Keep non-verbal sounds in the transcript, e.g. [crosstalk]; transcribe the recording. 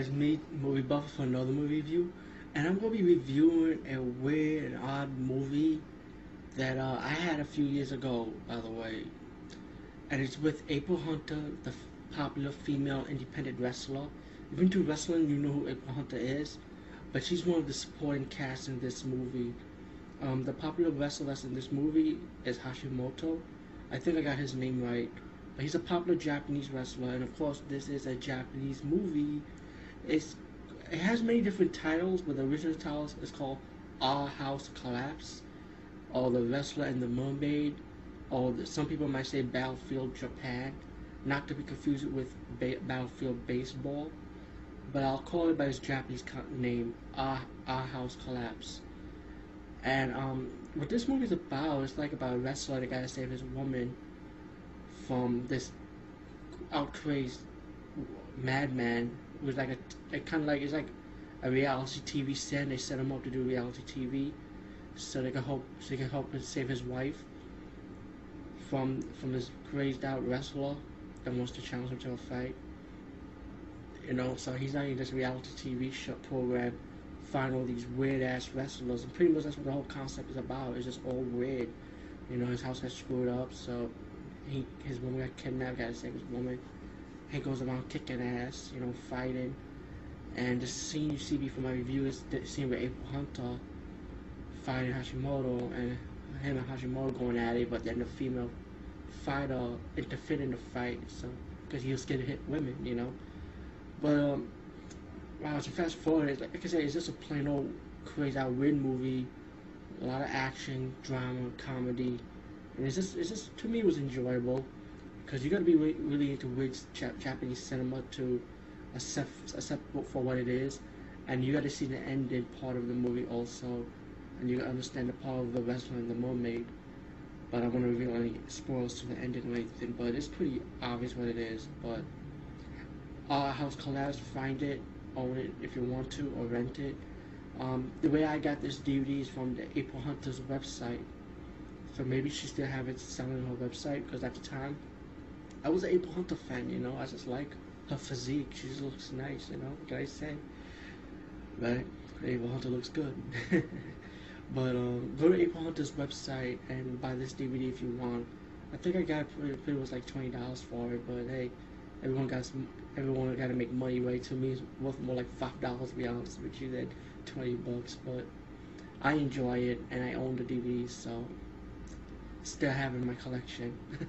me, Movie Buff, for another movie review, and I'm gonna be reviewing a weird and odd movie that uh, I had a few years ago, by the way, and it's with April Hunter, the popular female independent wrestler. If you're into wrestling, you know who April Hunter is, but she's one of the supporting cast in this movie. Um, the popular wrestler that's in this movie is Hashimoto. I think I got his name right. But he's a popular Japanese wrestler, and of course, this is a Japanese movie. It's it has many different titles, but the original title is called Our House Collapse, or The Wrestler and the Mermaid, or the, some people might say Battlefield Japan, not to be confused with ba- Battlefield Baseball. But I'll call it by its Japanese co- name, Our, Our House Collapse. And um, what this movie is about, is like about a wrestler that gotta save his woman from this out crazed madman was like a, a kind of like it's like a reality TV set. They set him up to do reality TV, so they can help so they can help him save his wife from from this crazed out wrestler that wants to challenge him to a fight. You know, so he's not in this reality TV show program. Find all these weird ass wrestlers, and pretty much that's what the whole concept is about. It's just all weird. You know, his house has screwed up, so he his woman got kidnapped, got to save his woman. He goes around kicking ass, you know, fighting. And the scene you see before my review is the scene with April Hunter fighting Hashimoto and him and Hashimoto going at it, but then the female fighter interfered in the fight, so because he was scared to hit women, you know. But um, wow, so fast forward, like, like I said, it's just a plain old crazy out weird movie. A lot of action, drama, comedy, and it's just, it's just to me, it was enjoyable because you got to be re- really into weird Jap- Japanese cinema to accept accept for what it is, and you got to see the ending part of the movie also, and you got to understand the part of the wrestler and the mermaid. But I want to reveal any spoilers to the ending or anything, but it's pretty obvious what it is. But our house collapse, find it, own it if you want to, or rent it. Um, the way I got this DVD is from the April Hunter's website. So maybe she still have it selling on her website because at the time I was April Hunter fan, you know. I just like her physique. She just looks nice, you know. What can I say? Right? April Hunter looks good. [laughs] but um, go to April Hunter's website and buy this DVD if you want. I think I got it. was like twenty dollars for it, but hey, everyone got some. Everyone got to make money, right? To me, it's worth more like five dollars to be honest with you than twenty bucks. But I enjoy it, and I own the DVDs, so still have it in my collection. [laughs]